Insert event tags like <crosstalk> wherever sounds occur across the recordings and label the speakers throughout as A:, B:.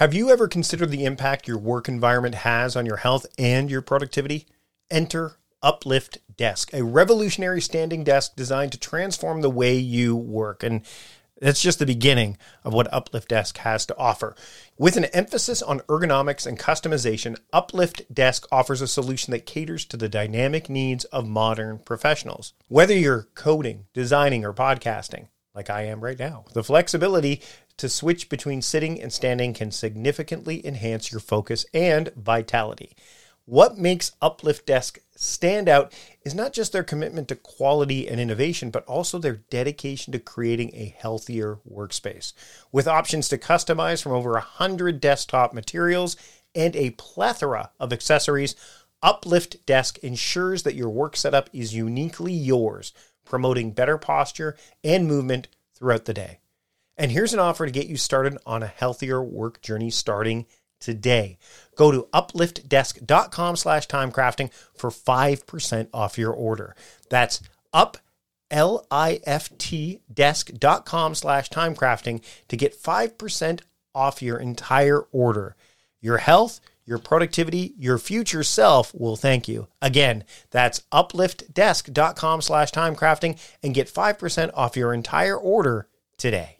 A: Have you ever considered the impact your work environment has on your health and your productivity? Enter Uplift Desk, a revolutionary standing desk designed to transform the way you work. And that's just the beginning of what Uplift Desk has to offer. With an emphasis on ergonomics and customization, Uplift Desk offers a solution that caters to the dynamic needs of modern professionals. Whether you're coding, designing, or podcasting, like I am right now, the flexibility to switch between sitting and standing can significantly enhance your focus and vitality. What makes Uplift Desk stand out is not just their commitment to quality and innovation, but also their dedication to creating a healthier workspace. With options to customize from over 100 desktop materials and a plethora of accessories, Uplift Desk ensures that your work setup is uniquely yours, promoting better posture and movement throughout the day. And here's an offer to get you started on a healthier work journey starting today. Go to upliftdesk.com slash timecrafting for 5% off your order. That's up L-I-F-T desk.com slash timecrafting to get 5% off your entire order. Your health, your productivity, your future self will thank you. Again, that's upliftdesk.com slash timecrafting and get 5% off your entire order today.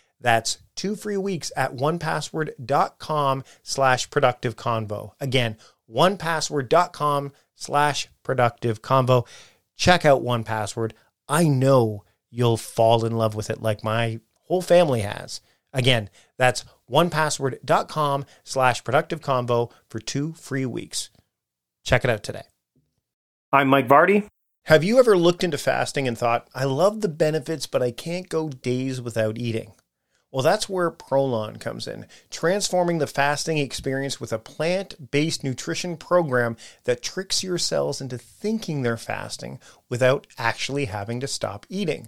A: That's two free weeks at onepassword.com slash productive convo. Again, onepassword.com slash productive convo. Check out 1Password. I know you'll fall in love with it like my whole family has. Again, that's onepassword.com slash productive convo for two free weeks. Check it out today. I'm Mike Vardy. Have you ever looked into fasting and thought, I love the benefits, but I can't go days without eating? Well, that's where Prolon comes in, transforming the fasting experience with a plant based nutrition program that tricks your cells into thinking they're fasting without actually having to stop eating.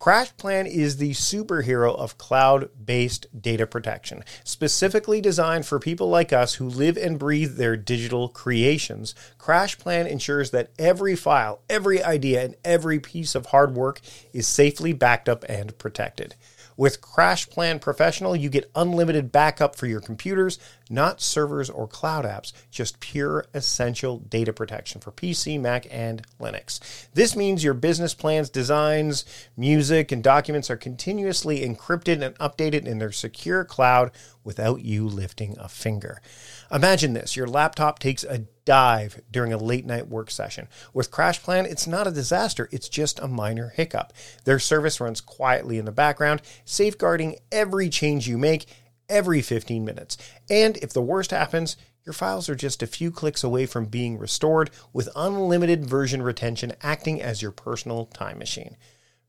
A: CrashPlan is the superhero of cloud based data protection, specifically designed for people like us who live and breathe their digital creations. CrashPlan ensures that every file, every idea, and every piece of hard work is safely backed up and protected. With CrashPlan Professional, you get unlimited backup for your computers, not servers or cloud apps, just pure essential data protection for PC, Mac, and Linux. This means your business plans, designs, music, and documents are continuously encrypted and updated in their secure cloud without you lifting a finger. Imagine this your laptop takes a dive during a late night work session. With CrashPlan, it's not a disaster, it's just a minor hiccup. Their service runs quietly in the background, safeguarding every change you make every 15 minutes. And if the worst happens, your files are just a few clicks away from being restored with unlimited version retention acting as your personal time machine.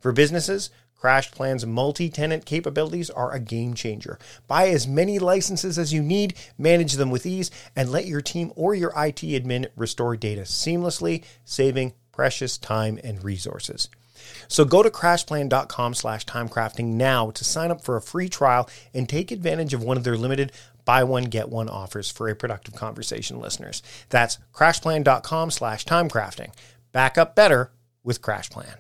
A: For businesses, CrashPlan's multi tenant capabilities are a game changer. Buy as many licenses as you need, manage them with ease, and let your team or your IT admin restore data seamlessly, saving precious time and resources. So go to crashplan.com slash timecrafting now to sign up for a free trial and take advantage of one of their limited buy one, get one offers for a productive conversation listeners. That's crashplan.com slash timecrafting. Back up better with CrashPlan.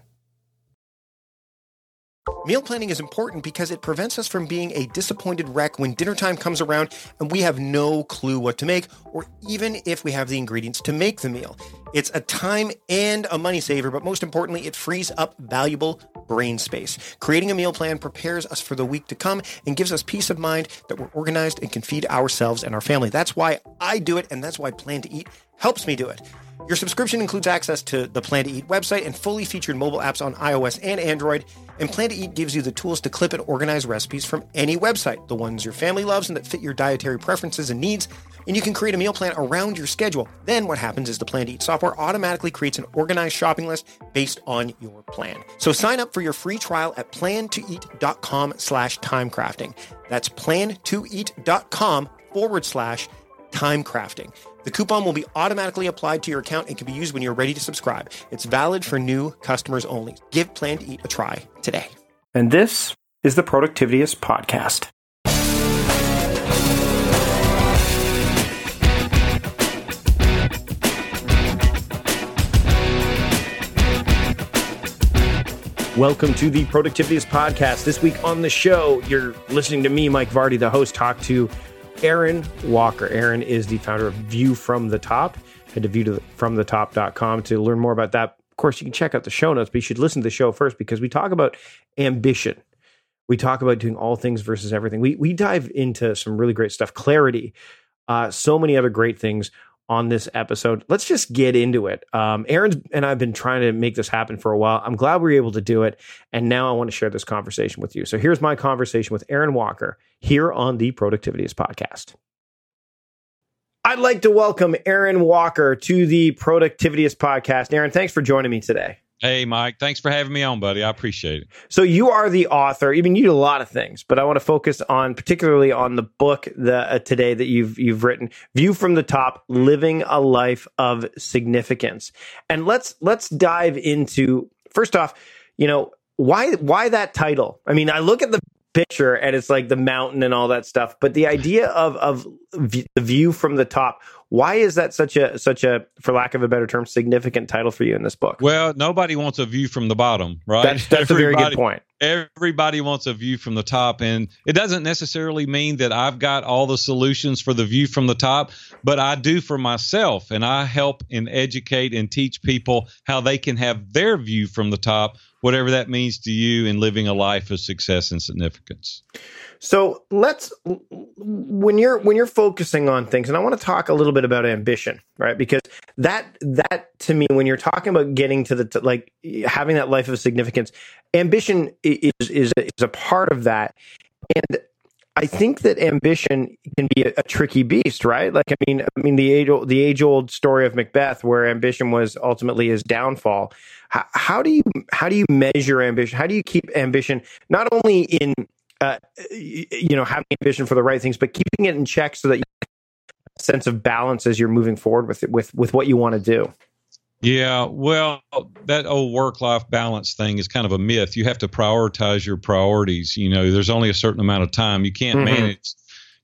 A: Meal planning is important because it prevents us from being a disappointed wreck when dinner time comes around and we have no clue what to make, or even if we have the ingredients to make the meal. It's a time and a money saver, but most importantly, it frees up valuable brain space. Creating a meal plan prepares us for the week to come and gives us peace of mind that we're organized and can feed ourselves and our family. That's why I do it, and that's why Plan to Eat helps me do it. Your subscription includes access to the Plan to Eat website and fully featured mobile apps on iOS and Android. And Plan to Eat gives you the tools to clip and organize recipes from any website, the ones your family loves and that fit your dietary preferences and needs. And you can create a meal plan around your schedule. Then what happens is the Plan to Eat software automatically creates an organized shopping list based on your plan. So sign up for your free trial at plantoeat.com slash timecrafting. That's plantoeat.com forward slash timecrafting. The coupon will be automatically applied to your account and can be used when you're ready to subscribe. It's valid for new customers only. Give Plan to Eat a try today. And this is the Productivityist Podcast. Welcome to the Productivityist Podcast. This week on the show, you're listening to me, Mike Vardy, the host, talk to Aaron Walker. Aaron is the founder of View from the Top. Head to viewfromthetop.com to learn more about that. Of course, you can check out the show notes, but you should listen to the show first because we talk about ambition. We talk about doing all things versus everything. We we dive into some really great stuff, clarity, uh, so many other great things on this episode. Let's just get into it. Um, Aaron and I've been trying to make this happen for a while. I'm glad we were able to do it. And now I want to share this conversation with you. So here's my conversation with Aaron Walker here on the Productivityist podcast. I'd like to welcome Aaron Walker to the Productivityist podcast. Aaron, thanks for joining me today.
B: Hey, Mike. Thanks for having me on, buddy. I appreciate it.
A: So you are the author. I mean, you do a lot of things, but I want to focus on particularly on the book that uh, today that you've you've written, "View from the Top: Living a Life of Significance." And let's let's dive into first off, you know, why why that title? I mean, I look at the picture and it's like the mountain and all that stuff, but the idea of of the view from the top why is that such a such a, for lack of a better term, significant title for you in this book?
B: Well, nobody wants a view from the bottom, right?
A: That's, that's a very good point.
B: Everybody wants a view from the top, and it doesn't necessarily mean that I've got all the solutions for the view from the top, but I do for myself, and I help and educate and teach people how they can have their view from the top, whatever that means to you in living a life of success and significance.
A: So let's when you're when you're focusing on things, and I want to talk a little bit about ambition, right? Because that that to me, when you're talking about getting to the like having that life of significance, ambition is is is a part of that, and I think that ambition can be a, a, tricky beast, right? Like, I mean, I mean the age old, the age old story of Macbeth, where ambition was ultimately his downfall. How, how do you how do you measure ambition? How do you keep ambition not only in uh, you know, having ambition for the right things, but keeping it in check so that you have a sense of balance as you're moving forward with with with what you want to do.
B: Yeah, well, that old work life balance thing is kind of a myth. You have to prioritize your priorities. You know, there's only a certain amount of time. You can't mm-hmm. manage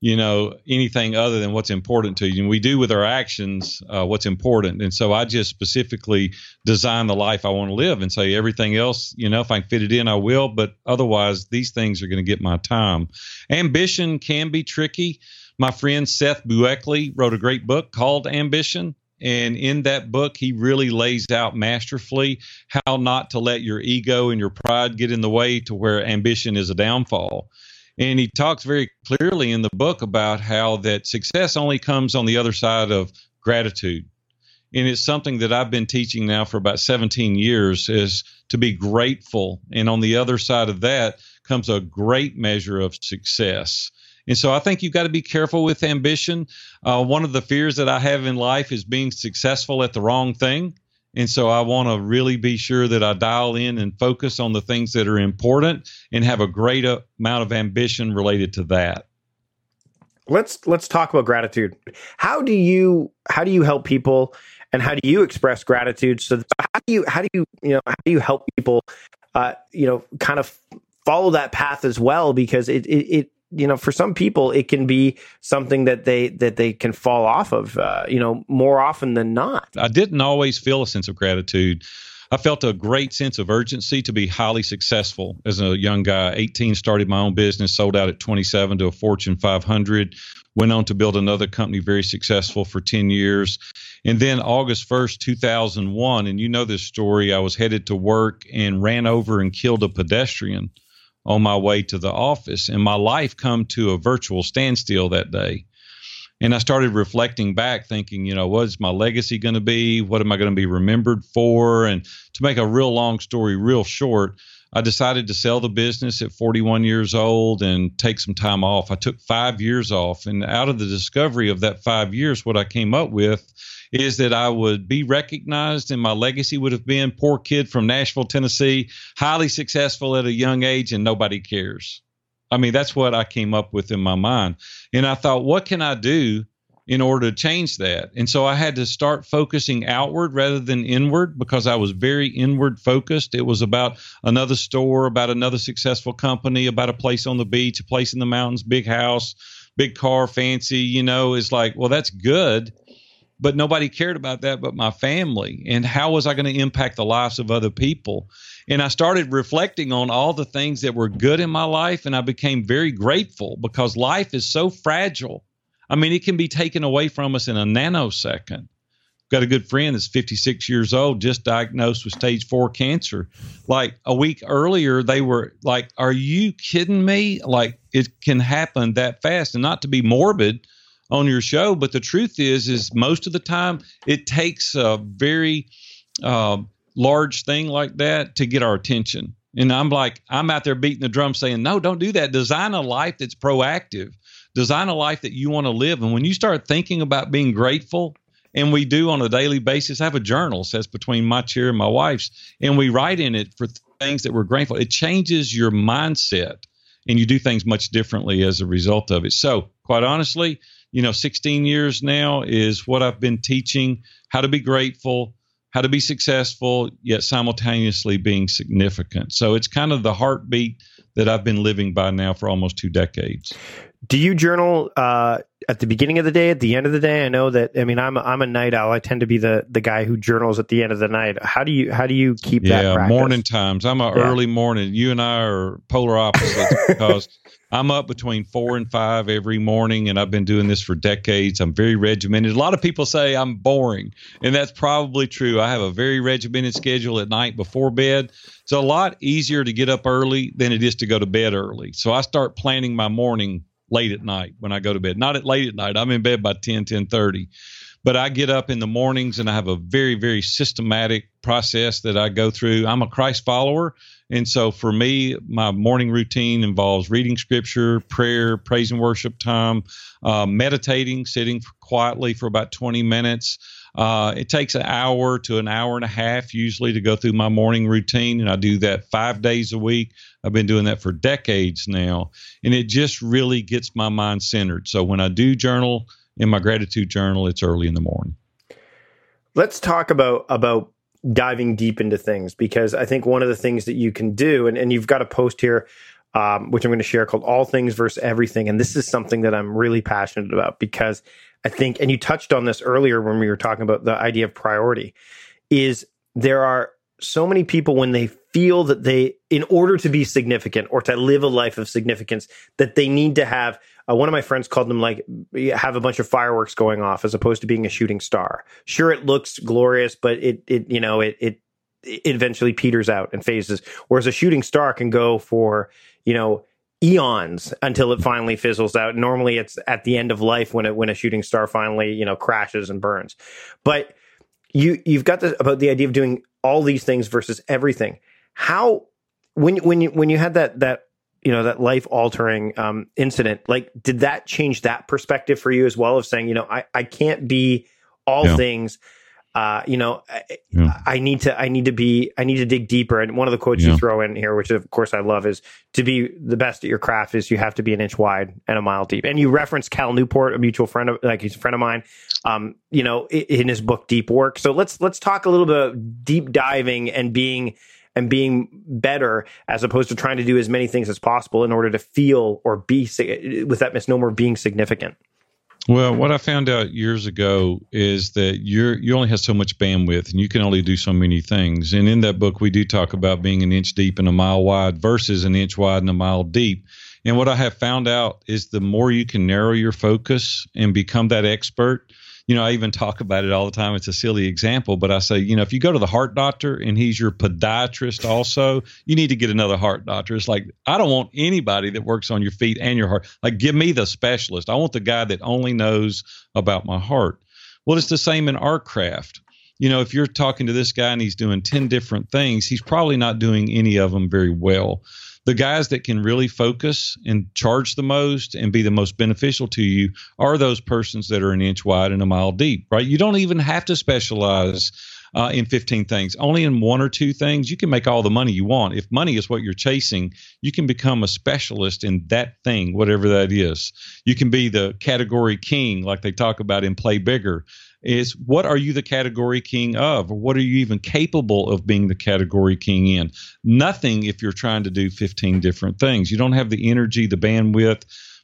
B: you know anything other than what's important to you and we do with our actions uh, what's important and so i just specifically design the life i want to live and say everything else you know if i can fit it in i will but otherwise these things are going to get my time ambition can be tricky my friend seth buckley wrote a great book called ambition and in that book, he really lays out masterfully how not to let your ego and your pride get in the way to where ambition is a downfall. And he talks very clearly in the book about how that success only comes on the other side of gratitude. And it's something that I've been teaching now for about 17 years is to be grateful. And on the other side of that comes a great measure of success. And so I think you've got to be careful with ambition. Uh, one of the fears that I have in life is being successful at the wrong thing. And so I want to really be sure that I dial in and focus on the things that are important and have a great amount of ambition related to that.
A: Let's let's talk about gratitude. How do you how do you help people and how do you express gratitude? So how do you how do you you know how do you help people uh, you know kind of follow that path as well because it, it, it you know, for some people, it can be something that they that they can fall off of, uh, you know, more often than not.
B: I didn't always feel a sense of gratitude. I felt a great sense of urgency to be highly successful as a young guy. 18, started my own business, sold out at 27 to a Fortune 500, went on to build another company very successful for 10 years. And then August 1st, 2001, and you know this story, I was headed to work and ran over and killed a pedestrian on my way to the office. And my life come to a virtual standstill that day. And I started reflecting back, thinking, you know, what's my legacy going to be? What am I going to be remembered for? And to make a real long story real short, I decided to sell the business at 41 years old and take some time off. I took five years off. And out of the discovery of that five years, what I came up with is that I would be recognized and my legacy would have been poor kid from Nashville, Tennessee, highly successful at a young age, and nobody cares. I mean, that's what I came up with in my mind. And I thought, what can I do in order to change that? And so I had to start focusing outward rather than inward because I was very inward focused. It was about another store, about another successful company, about a place on the beach, a place in the mountains, big house, big car, fancy, you know, it's like, well, that's good. But nobody cared about that but my family. And how was I going to impact the lives of other people? And I started reflecting on all the things that were good in my life, and I became very grateful because life is so fragile. I mean, it can be taken away from us in a nanosecond. Got a good friend that's 56 years old, just diagnosed with stage four cancer. Like a week earlier, they were like, Are you kidding me? Like, it can happen that fast. And not to be morbid on your show, but the truth is, is most of the time it takes a very, uh, large thing like that to get our attention. And I'm like, I'm out there beating the drum saying, no, don't do that. Design a life that's proactive. Design a life that you want to live. And when you start thinking about being grateful, and we do on a daily basis, I have a journal says between my chair and my wife's, and we write in it for things that we're grateful. It changes your mindset and you do things much differently as a result of it. So, quite honestly, you know, 16 years now is what I've been teaching how to be grateful, how to be successful yet simultaneously being significant. So it's kind of the heartbeat that I've been living by now for almost two decades.
A: Do you journal uh, at the beginning of the day, at the end of the day? I know that. I mean, I'm a, I'm a night owl. I tend to be the the guy who journals at the end of the night. How do you how do you keep
B: yeah,
A: that?
B: Yeah, morning times. I'm a yeah. early morning. You and I are polar opposites <laughs> because I'm up between four and five every morning, and I've been doing this for decades. I'm very regimented. A lot of people say I'm boring, and that's probably true. I have a very regimented schedule at night before bed. It's a lot easier to get up early than it is to go to bed early. So I start planning my morning late at night when I go to bed. Not at late at night. I'm in bed by 10, 10 30. But I get up in the mornings and I have a very, very systematic process that I go through. I'm a Christ follower. And so for me, my morning routine involves reading scripture, prayer, praise and worship time, uh, meditating, sitting quietly for about 20 minutes. Uh, it takes an hour to an hour and a half usually to go through my morning routine, and I do that five days a week. I've been doing that for decades now, and it just really gets my mind centered. So when I do journal in my gratitude journal, it's early in the morning.
A: Let's talk about about diving deep into things because I think one of the things that you can do, and, and you've got a post here, um, which I'm going to share called All Things versus Everything. And this is something that I'm really passionate about because I think, and you touched on this earlier when we were talking about the idea of priority, is there are so many people when they feel that they, in order to be significant or to live a life of significance, that they need to have. Uh, one of my friends called them like have a bunch of fireworks going off as opposed to being a shooting star. Sure, it looks glorious, but it it you know it it eventually peters out and phases. Whereas a shooting star can go for you know eons until it finally fizzles out. Normally, it's at the end of life when it when a shooting star finally you know crashes and burns. But you you've got the about the idea of doing all these things versus everything. How when when you when you had that that you know that life altering um, incident, like did that change that perspective for you as well of saying you know I I can't be all yeah. things. Uh, you know, yeah. I, I need to, I need to be, I need to dig deeper. And one of the quotes yeah. you throw in here, which of course I love, is to be the best at your craft is you have to be an inch wide and a mile deep. And you reference Cal Newport, a mutual friend of, like he's a friend of mine, um, you know, in his book Deep Work. So let's let's talk a little bit of deep diving and being and being better as opposed to trying to do as many things as possible in order to feel or be with that misnomer being significant.
B: Well, what I found out years ago is that you're you only have so much bandwidth and you can only do so many things. And in that book we do talk about being an inch deep and a mile wide versus an inch wide and a mile deep. And what I have found out is the more you can narrow your focus and become that expert, you know, I even talk about it all the time. It's a silly example, but I say, you know, if you go to the heart doctor and he's your podiatrist also, you need to get another heart doctor. It's like, I don't want anybody that works on your feet and your heart. Like, give me the specialist. I want the guy that only knows about my heart. Well, it's the same in art craft. You know, if you're talking to this guy and he's doing 10 different things, he's probably not doing any of them very well the guys that can really focus and charge the most and be the most beneficial to you are those persons that are an inch wide and a mile deep, right? You don't even have to specialize uh, in 15 things. Only in one or two things, you can make all the money you want. If money is what you're chasing, you can become a specialist in that thing, whatever that is. You can be the category king, like they talk about in Play Bigger is what are you the category king of? Or what are you even capable of being the category king in? Nothing if you're trying to do 15 different things. You don't have the energy the bandwidth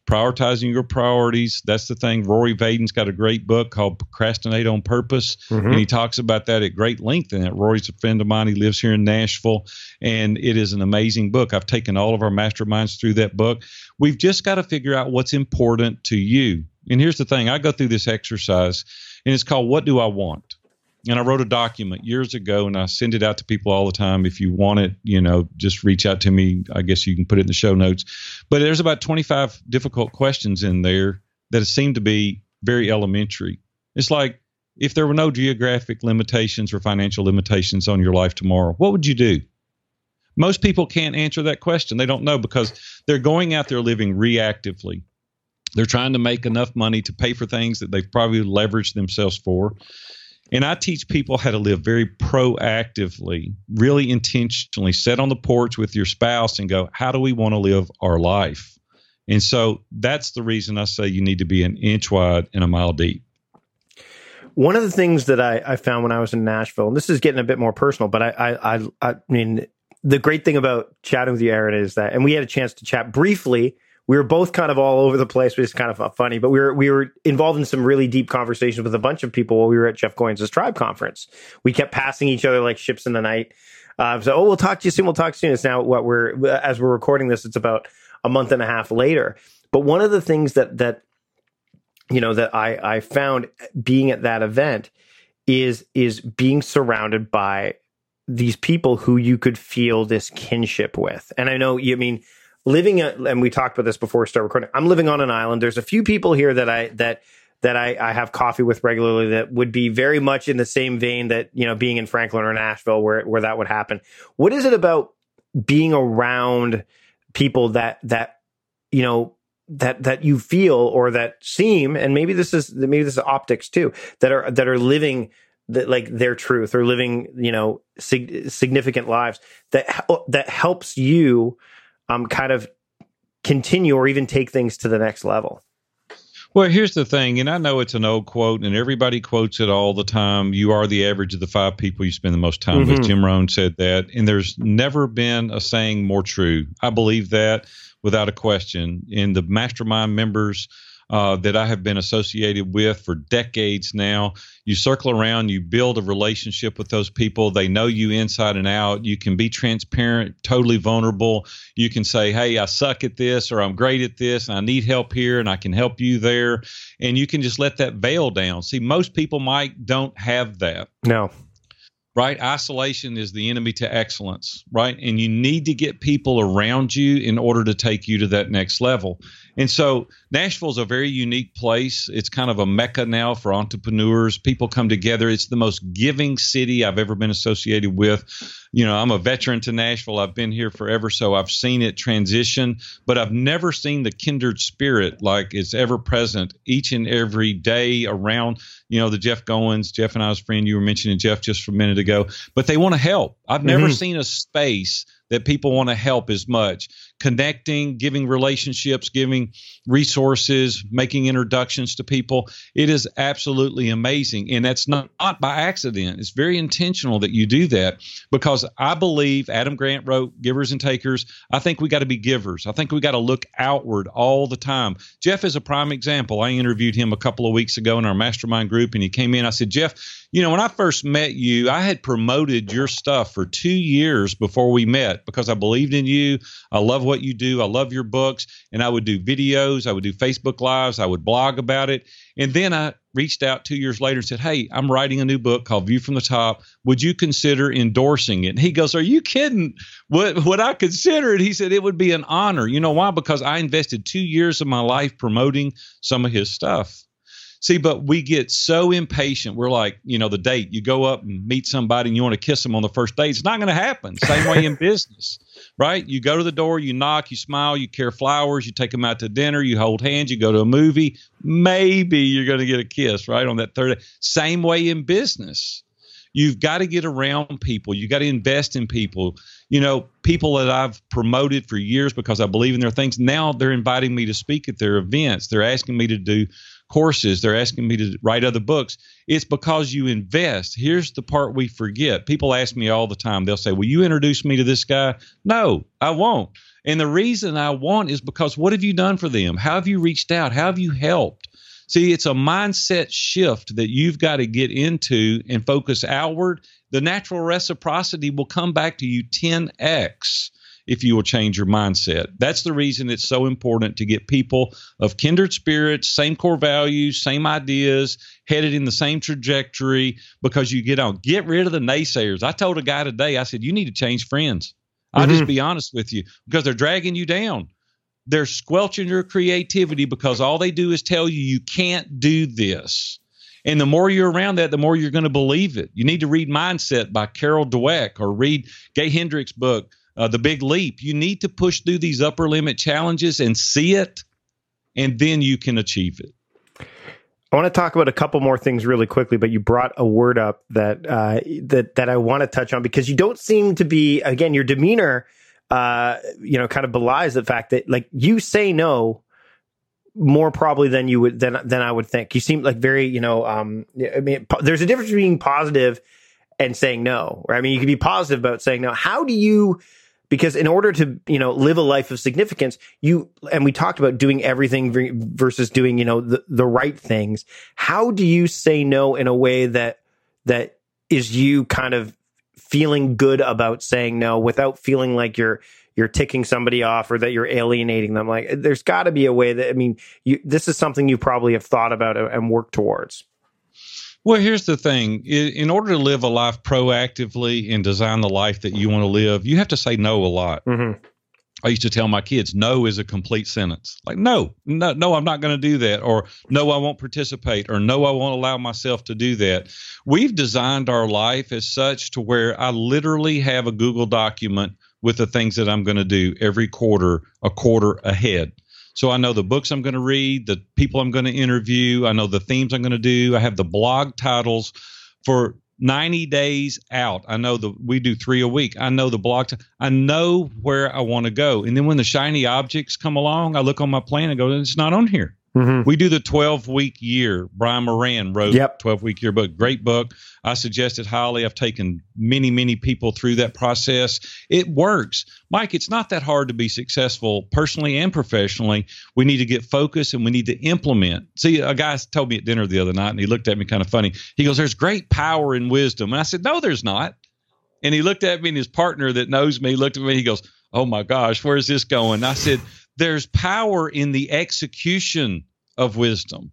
B: prioritizing your priorities. That's the thing. Rory vaden's got a great book called procrastinate on purpose mm-hmm. and he talks about that at great length and that rory's a friend of mine. He lives here in nashville and it is an amazing book. I've taken all of our masterminds through that book. We've just got to figure out what's important to you. And here's the thing. I go through this exercise and it's called What Do I Want? And I wrote a document years ago and I send it out to people all the time. If you want it, you know, just reach out to me. I guess you can put it in the show notes. But there's about 25 difficult questions in there that seem to be very elementary. It's like if there were no geographic limitations or financial limitations on your life tomorrow, what would you do? Most people can't answer that question. They don't know because they're going out there living reactively. They're trying to make enough money to pay for things that they've probably leveraged themselves for. And I teach people how to live very proactively, really intentionally, sit on the porch with your spouse and go, how do we want to live our life? And so that's the reason I say you need to be an inch wide and a mile deep.
A: One of the things that I, I found when I was in Nashville, and this is getting a bit more personal, but I, I, I, I mean, the great thing about chatting with you, Aaron, is that, and we had a chance to chat briefly we were both kind of all over the place, which is kind of funny. But we were we were involved in some really deep conversations with a bunch of people while we were at Jeff Goins' tribe conference. We kept passing each other like ships in the night. Uh, so, oh, we'll talk to you soon. We'll talk soon. It's now what we're as we're recording this. It's about a month and a half later. But one of the things that that you know that I I found being at that event is is being surrounded by these people who you could feel this kinship with. And I know you I mean living and we talked about this before we start recording. I'm living on an island. There's a few people here that I that that I, I have coffee with regularly that would be very much in the same vein that you know being in Franklin or Nashville where where that would happen. What is it about being around people that that you know that that you feel or that seem and maybe this is maybe this is optics too that are that are living that like their truth or living you know sig- significant lives that that helps you um, kind of continue or even take things to the next level.
B: Well, here's the thing, and I know it's an old quote, and everybody quotes it all the time. You are the average of the five people you spend the most time mm-hmm. with. Jim Rohn said that, and there's never been a saying more true. I believe that without a question. And the mastermind members uh, that I have been associated with for decades now. You circle around, you build a relationship with those people. They know you inside and out. You can be transparent, totally vulnerable. You can say, Hey, I suck at this, or I'm great at this, and I need help here, and I can help you there. And you can just let that veil down. See, most people, Mike, don't have that.
A: No
B: right? Isolation is the enemy to excellence, right? And you need to get people around you in order to take you to that next level. And so Nashville is a very unique place. It's kind of a mecca now for entrepreneurs. People come together. It's the most giving city I've ever been associated with. You know, I'm a veteran to Nashville. I've been here forever, so I've seen it transition, but I've never seen the kindred spirit like it's ever present each and every day around, you know, the Jeff Goins, Jeff and I's friend. You were mentioning Jeff just a minute ago, but they want to help. I've never mm-hmm. seen a space that people want to help as much connecting, giving relationships, giving resources, making introductions to people. It is absolutely amazing. And that's not, not by accident. It's very intentional that you do that because I believe Adam Grant wrote Givers and Takers. I think we got to be givers. I think we got to look outward all the time. Jeff is a prime example. I interviewed him a couple of weeks ago in our mastermind group and he came in. I said, Jeff, you know, when I first met you, I had promoted your stuff for two years before we met because I believed in you. I love what you do. I love your books. And I would do videos, I would do Facebook Lives, I would blog about it. And then I reached out two years later and said, Hey, I'm writing a new book called View from the Top. Would you consider endorsing it? And he goes, Are you kidding? Would, would I consider it? He said, It would be an honor. You know why? Because I invested two years of my life promoting some of his stuff. See, but we get so impatient. We're like, you know, the date. You go up and meet somebody and you want to kiss them on the first date. It's not going to happen. Same way in <laughs> business, right? You go to the door, you knock, you smile, you care flowers, you take them out to dinner, you hold hands, you go to a movie. Maybe you're going to get a kiss, right? On that third day. Same way in business. You've got to get around people. You got to invest in people. You know, people that I've promoted for years because I believe in their things. Now they're inviting me to speak at their events. They're asking me to do courses. They're asking me to write other books. It's because you invest. Here's the part we forget. People ask me all the time, they'll say, Will you introduce me to this guy? No, I won't. And the reason I won't is because what have you done for them? How have you reached out? How have you helped? See, it's a mindset shift that you've got to get into and focus outward. The natural reciprocity will come back to you 10x if you will change your mindset. That's the reason it's so important to get people of kindred spirits, same core values, same ideas, headed in the same trajectory because you get on. Get rid of the naysayers. I told a guy today, I said, you need to change friends. I'll mm-hmm. just be honest with you because they're dragging you down. They're squelching your creativity because all they do is tell you you can't do this. And the more you're around that, the more you're going to believe it. You need to read Mindset by Carol Dweck or read Gay Hendricks' book, uh, the big leap. You need to push through these upper limit challenges and see it, and then you can achieve it.
A: I want to talk about a couple more things really quickly, but you brought a word up that uh, that that I want to touch on because you don't seem to be again your demeanor, uh, you know, kind of belies the fact that like you say no more probably than you would than than I would think. You seem like very you know, um, I mean, there's a difference between positive and saying no. Right? I mean, you can be positive about saying no. How do you because in order to you know live a life of significance you and we talked about doing everything versus doing you know the, the right things. How do you say no in a way that that is you kind of feeling good about saying no without feeling like you're you're ticking somebody off or that you're alienating them? Like there's got to be a way that i mean you this is something you probably have thought about and worked towards
B: well, here's the thing. In order to live a life proactively and design the life that you want to live, you have to say no a lot. Mm-hmm. I used to tell my kids, no is a complete sentence. Like, no, no, no, I'm not going to do that. Or no, I won't participate. Or no, I won't allow myself to do that. We've designed our life as such to where I literally have a Google document with the things that I'm going to do every quarter, a quarter ahead. So I know the books I'm going to read, the people I'm going to interview, I know the themes I'm going to do. I have the blog titles for 90 days out. I know the we do 3 a week. I know the blog t- I know where I want to go. And then when the shiny objects come along, I look on my plan and go it's not on here. Mm-hmm. We do the 12 week year. Brian Moran wrote yep. 12 week year book. Great book. I suggested highly. I've taken many, many people through that process. It works. Mike, it's not that hard to be successful personally and professionally. We need to get focused and we need to implement. See, a guy told me at dinner the other night and he looked at me kind of funny. He goes, There's great power in wisdom. And I said, No, there's not. And he looked at me and his partner that knows me looked at me. He goes, Oh my gosh, where's this going? I said, there's power in the execution of wisdom.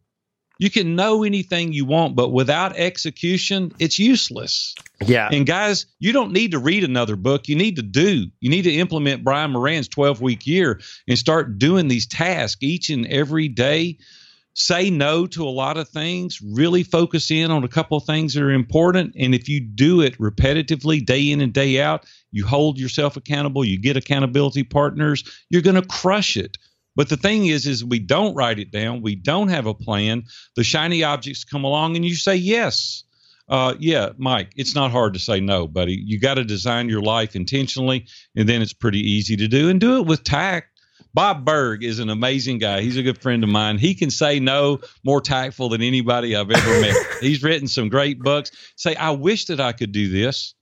B: You can know anything you want, but without execution, it's useless.
A: Yeah.
B: And guys, you don't need to read another book. You need to do. You need to implement Brian Moran's 12 week year and start doing these tasks each and every day. Say no to a lot of things, really focus in on a couple of things that are important. And if you do it repetitively, day in and day out, you hold yourself accountable, you get accountability partners, you're going to crush it. But the thing is, is we don't write it down. We don't have a plan. The shiny objects come along and you say, yes, uh, yeah, Mike, it's not hard to say no, buddy. You got to design your life intentionally, and then it's pretty easy to do, and do it with tact. Bob Burg is an amazing guy. He's a good friend of mine. He can say no more tactful than anybody I've ever met. <laughs> He's written some great books. Say, I wish that I could do this.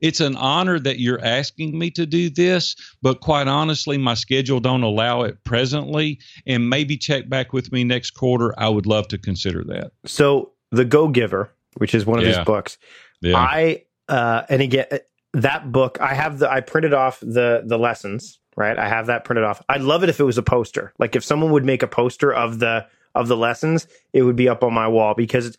B: It's an honor that you're asking me to do this, but quite honestly, my schedule don't allow it presently. And maybe check back with me next quarter. I would love to consider that.
A: So, The Go Giver, which is one of
B: Yeah.
A: his books,
B: Yeah.
A: I uh, and again that book I have the I printed off the the lessons right? I have that printed off. I'd love it if it was a poster. Like if someone would make a poster of the of the lessons it would be up on my wall because it's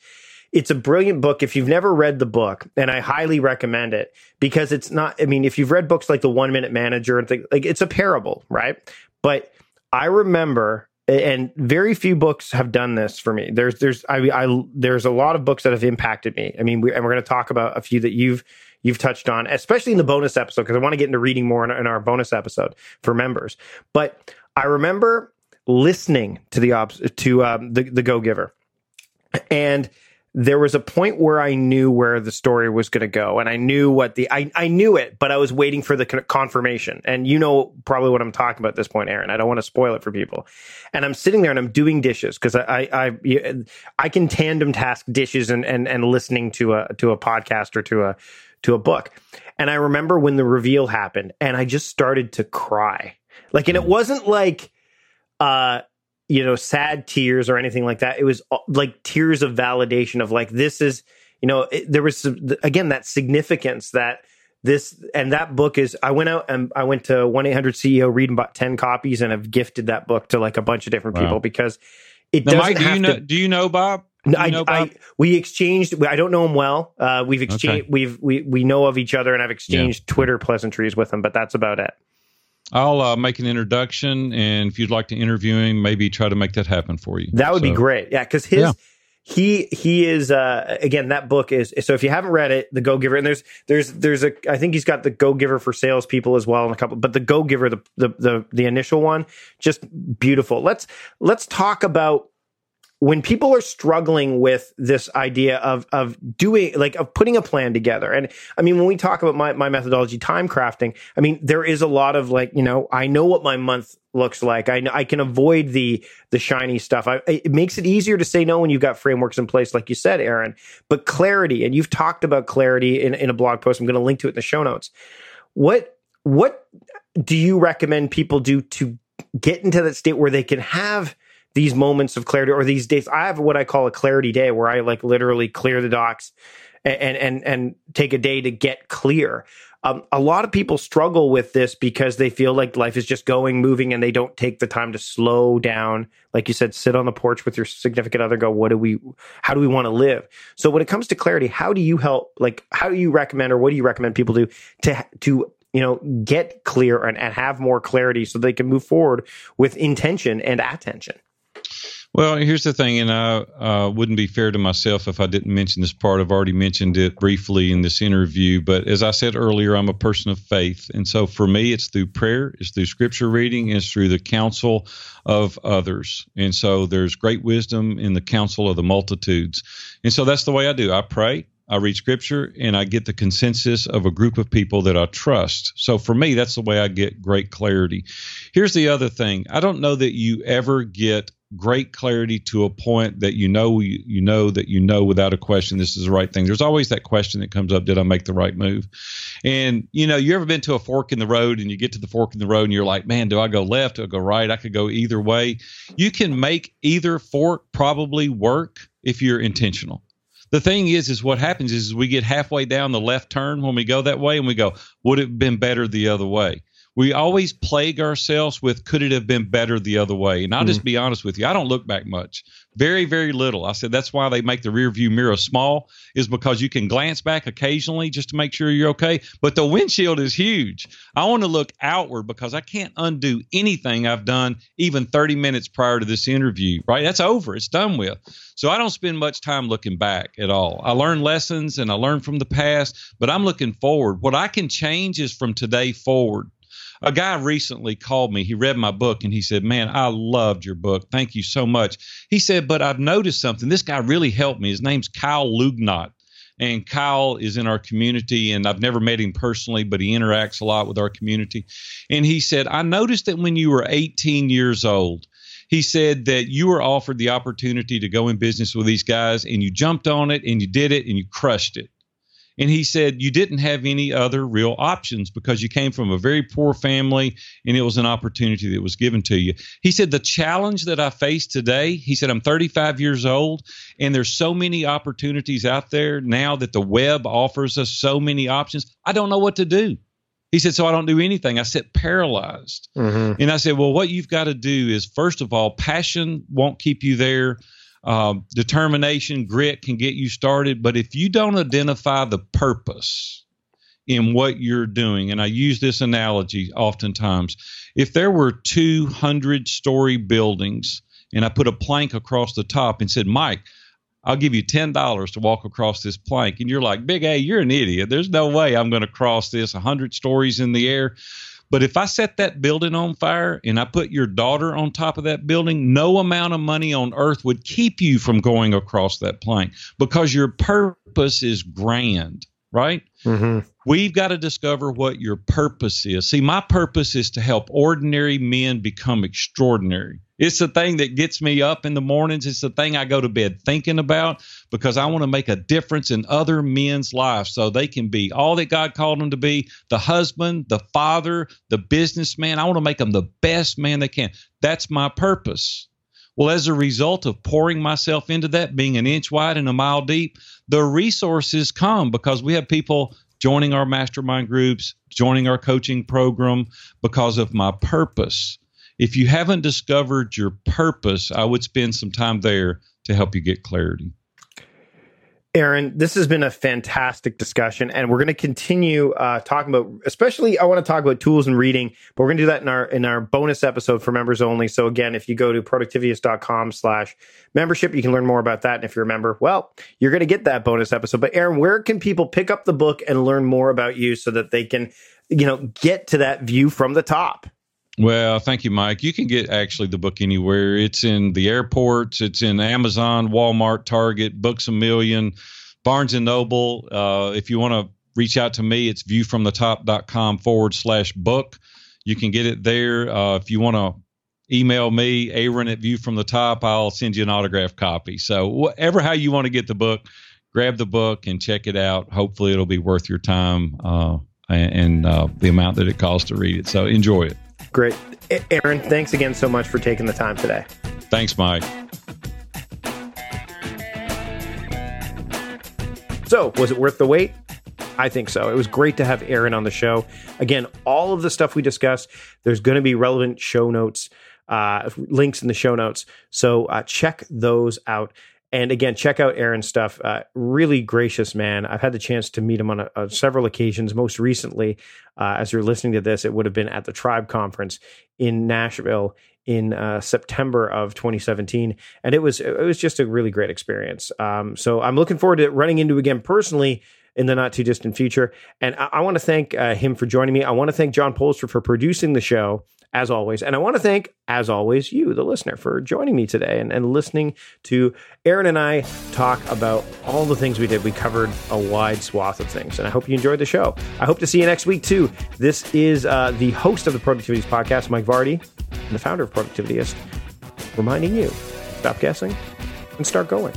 A: it's a brilliant book. If you've never read the book and I highly recommend it because it's not I mean if you've read books like the 1 minute manager and things like it's a parable right? But I remember and very few books have done this for me. There's there's I, I there's a lot of books that have impacted me. I mean, we, and we're going to talk about a few that you've you've touched on, especially in the bonus episode because I want to get into reading more in, in our bonus episode for members. But I remember listening to the ops to um, the the Go Giver, and there was a point where I knew where the story was going to go, and I knew what the I, I knew it, but I was waiting for the con- confirmation. And you know probably what I'm talking about at this point, Aaron. I don't want to spoil it for people. And I'm sitting there and I'm doing dishes because I, I I I can tandem task dishes and and and listening to a to a podcast or to a to a book. And I remember when the reveal happened, and I just started to cry. Like, and it wasn't like uh you know sad tears or anything like that it was uh, like tears of validation of like this is you know it, there was some, again that significance that this and that book is i went out and i went to 1-800-ceo reading about 10 copies and have gifted that book to like a bunch of different
B: Wow.
A: people because it
B: Now,
A: doesn't
B: Mike, do
A: have
B: you know?
A: to
B: Do you know Bob? You
A: I. I, we exchanged. I don't know him well. Uh, we've exchanged.
B: Okay.
A: We've we we know of each other, and I've exchanged Twitter pleasantries with him. But that's about it.
B: I'll uh, make an introduction, and if you'd like to interview him, maybe try to make that happen for you.
A: That would be great. Yeah, because his
B: Yeah.
A: he he is uh again that book is so if you haven't read it, the Go Giver, and there's there's there's a I think he's got the Go Giver for salespeople as well, and a couple, but the Go Giver, the the the, the initial one, just beautiful. Let's let's talk about when people are struggling with this idea of of doing like of putting a plan together. And i mean when we talk about my, my methodology time crafting i mean there is a lot of like you know i know what my month looks like. I know i can avoid the the shiny stuff. I, it makes it easier to say no when you've got frameworks in place like you said aaron. But clarity and you've talked about clarity in, in a blog post. I'm going to link to it in the show notes. What what do you recommend people do to get into that state where they can have these moments of clarity or these days i have what i call a clarity day where i like literally clear the docs and and and take a day to get clear. Um, a lot of people struggle with this because they feel like life is just going moving and they don't take the time to slow down. Like you said sit on the porch with your significant other go what do we how do we want to live? So when it comes to clarity how do you help like how do you recommend or what do you recommend people do to to you know get clear and, and have more clarity so they can move forward with intention and attention
B: Well, here's the thing, and I uh, wouldn't be fair to myself if I didn't mention this part. I've already mentioned it briefly in this interview, but as I said earlier, I'm a person of faith. And so for me, it's through prayer, it's through scripture reading, it's through the counsel of others. And so there's great wisdom in the counsel of the multitudes. And so that's the way I do. I pray, I read scripture, and I get the consensus of a group of people that I trust. So for me, that's the way I get great clarity. Here's the other thing I don't know that you ever get great clarity to a point that you know you, you know that you know without a question this is the right thing. There's always that question that comes up: Did I make the right move? And you know, you ever been to a fork in the road and you get to the fork in the road and you're like, man, do I go left? I go right? I could go either way. You can make either fork probably work if you're intentional. The thing is, is what happens is we get halfway down the left turn when we go that way and we go, would it have been better the other way? We always plague ourselves with could it have been better the other way? And I'll just mm-hmm. be honest with you, I don't look back much. Very, very little. I said that's why they make the rear view mirror small, is because you can glance back occasionally just to make sure you're okay. But the windshield is huge. I want to look outward because I can't undo anything I've done even 30 minutes prior to this interview, right? That's over. It's done with. So I don't spend much time looking back at all. I learn lessons and I learn from the past, but I'm looking forward. What I can change is from today forward. A guy recently called me. He read my book and he said, Man, I loved your book. Thank you so much. He said, But I've noticed something. This guy really helped me. His name's Kyle Lugnot. And Kyle is in our community, and I've never met him personally, but he interacts a lot with our community. And he said, I noticed that when you were 18 years old, he said that you were offered the opportunity to go in business with these guys, and you jumped on it, and you did it, and you crushed it. And he said you didn't have any other real options because you came from a very poor family and it was an opportunity that was given to you. He said the challenge that I face today, he said I'm 35 years old and there's so many opportunities out there now that the web offers us so many options. I don't know what to do. He said, so I don't do anything. I sit paralyzed. Mm-hmm. And I said, well, what you've got to do is, first of all, passion won't keep you there. Um, determination, grit can get you started. But if you don't identify the purpose in what you're doing, and I use this analogy oftentimes, if there were 200 story buildings and I put a plank across the top and said, Mike, I'll give you $10 to walk across this plank. And you're like, Big A, you're an idiot. There's no way I'm going to cross this 100 stories in the air. But if I set that building on fire and I put your daughter on top of that building, no amount of money on earth would keep you from going across that plank because your purpose is grand, right? Mm-hmm. We've got to discover what your purpose is. See, my purpose is to help ordinary men become extraordinary. It's the thing that gets me up in the mornings. It's the thing I go to bed thinking about because I want to make a difference in other men's lives so they can be all that God called them to be the husband, the father, the businessman. I want to make them the best man they can. That's my purpose. Well, as a result of pouring myself into that, being an inch wide and a mile deep, the resources come because we have people joining our mastermind groups, joining our coaching program because of my purpose if you haven't discovered your purpose, I would spend some time there to help you get clarity.
A: Aaron, this has been a fantastic discussion, and we're going to continue uh, talking about. Especially, I want to talk about tools and reading, but we're going to do that in our in our bonus episode for members only. So again, if you go to productivityist.com/slash membership, you can learn more about that. And if you're a member, well, you're going to get that bonus episode. But Aaron, where can people pick up the book and learn more about you so that they can, you know, get to that view from the top?
B: Well, thank you, Mike. You can get actually the book anywhere. It's in the airports. It's in Amazon, Walmart, Target, Books a Million, Barnes and Noble. Uh, if you want to reach out to me, it's viewfromthetop.com forward slash book. You can get it there. Uh, if you want to email me, Aaron at View from the Top, I'll send you an autographed copy. So, whatever how you want to get the book, grab the book and check it out. Hopefully, it'll be worth your time uh, and, and uh, the amount that it costs to read it. So, enjoy it.
A: Great. Aaron, thanks again so much for taking the time today.
B: Thanks, Mike.
A: So, was it worth the wait? I think so. It was great to have Aaron on the show. Again, all of the stuff we discussed, there's going to be relevant show notes, uh, links in the show notes. So uh, check those out. And again, check out Aaron's stuff. Uh, really gracious man. I've had the chance to meet him on a, a several occasions. Most recently, uh, as you're listening to this, it would have been at the Tribe Conference in Nashville in uh, September of 2017, and it was it was just a really great experience. Um, so I'm looking forward to running into again personally in the not too distant future. And I, I want to thank uh, him for joining me. I want to thank John Polster for producing the show as always. And I want to thank, as always, you, the listener, for joining me today and, and listening to Aaron and I talk about all the things we did. We covered a wide swath of things, and I hope you enjoyed the show. I hope to see you next week, too. This is uh, the host of the Productivityist podcast, Mike Vardy, and the founder of Productivityist, reminding you stop guessing and start going.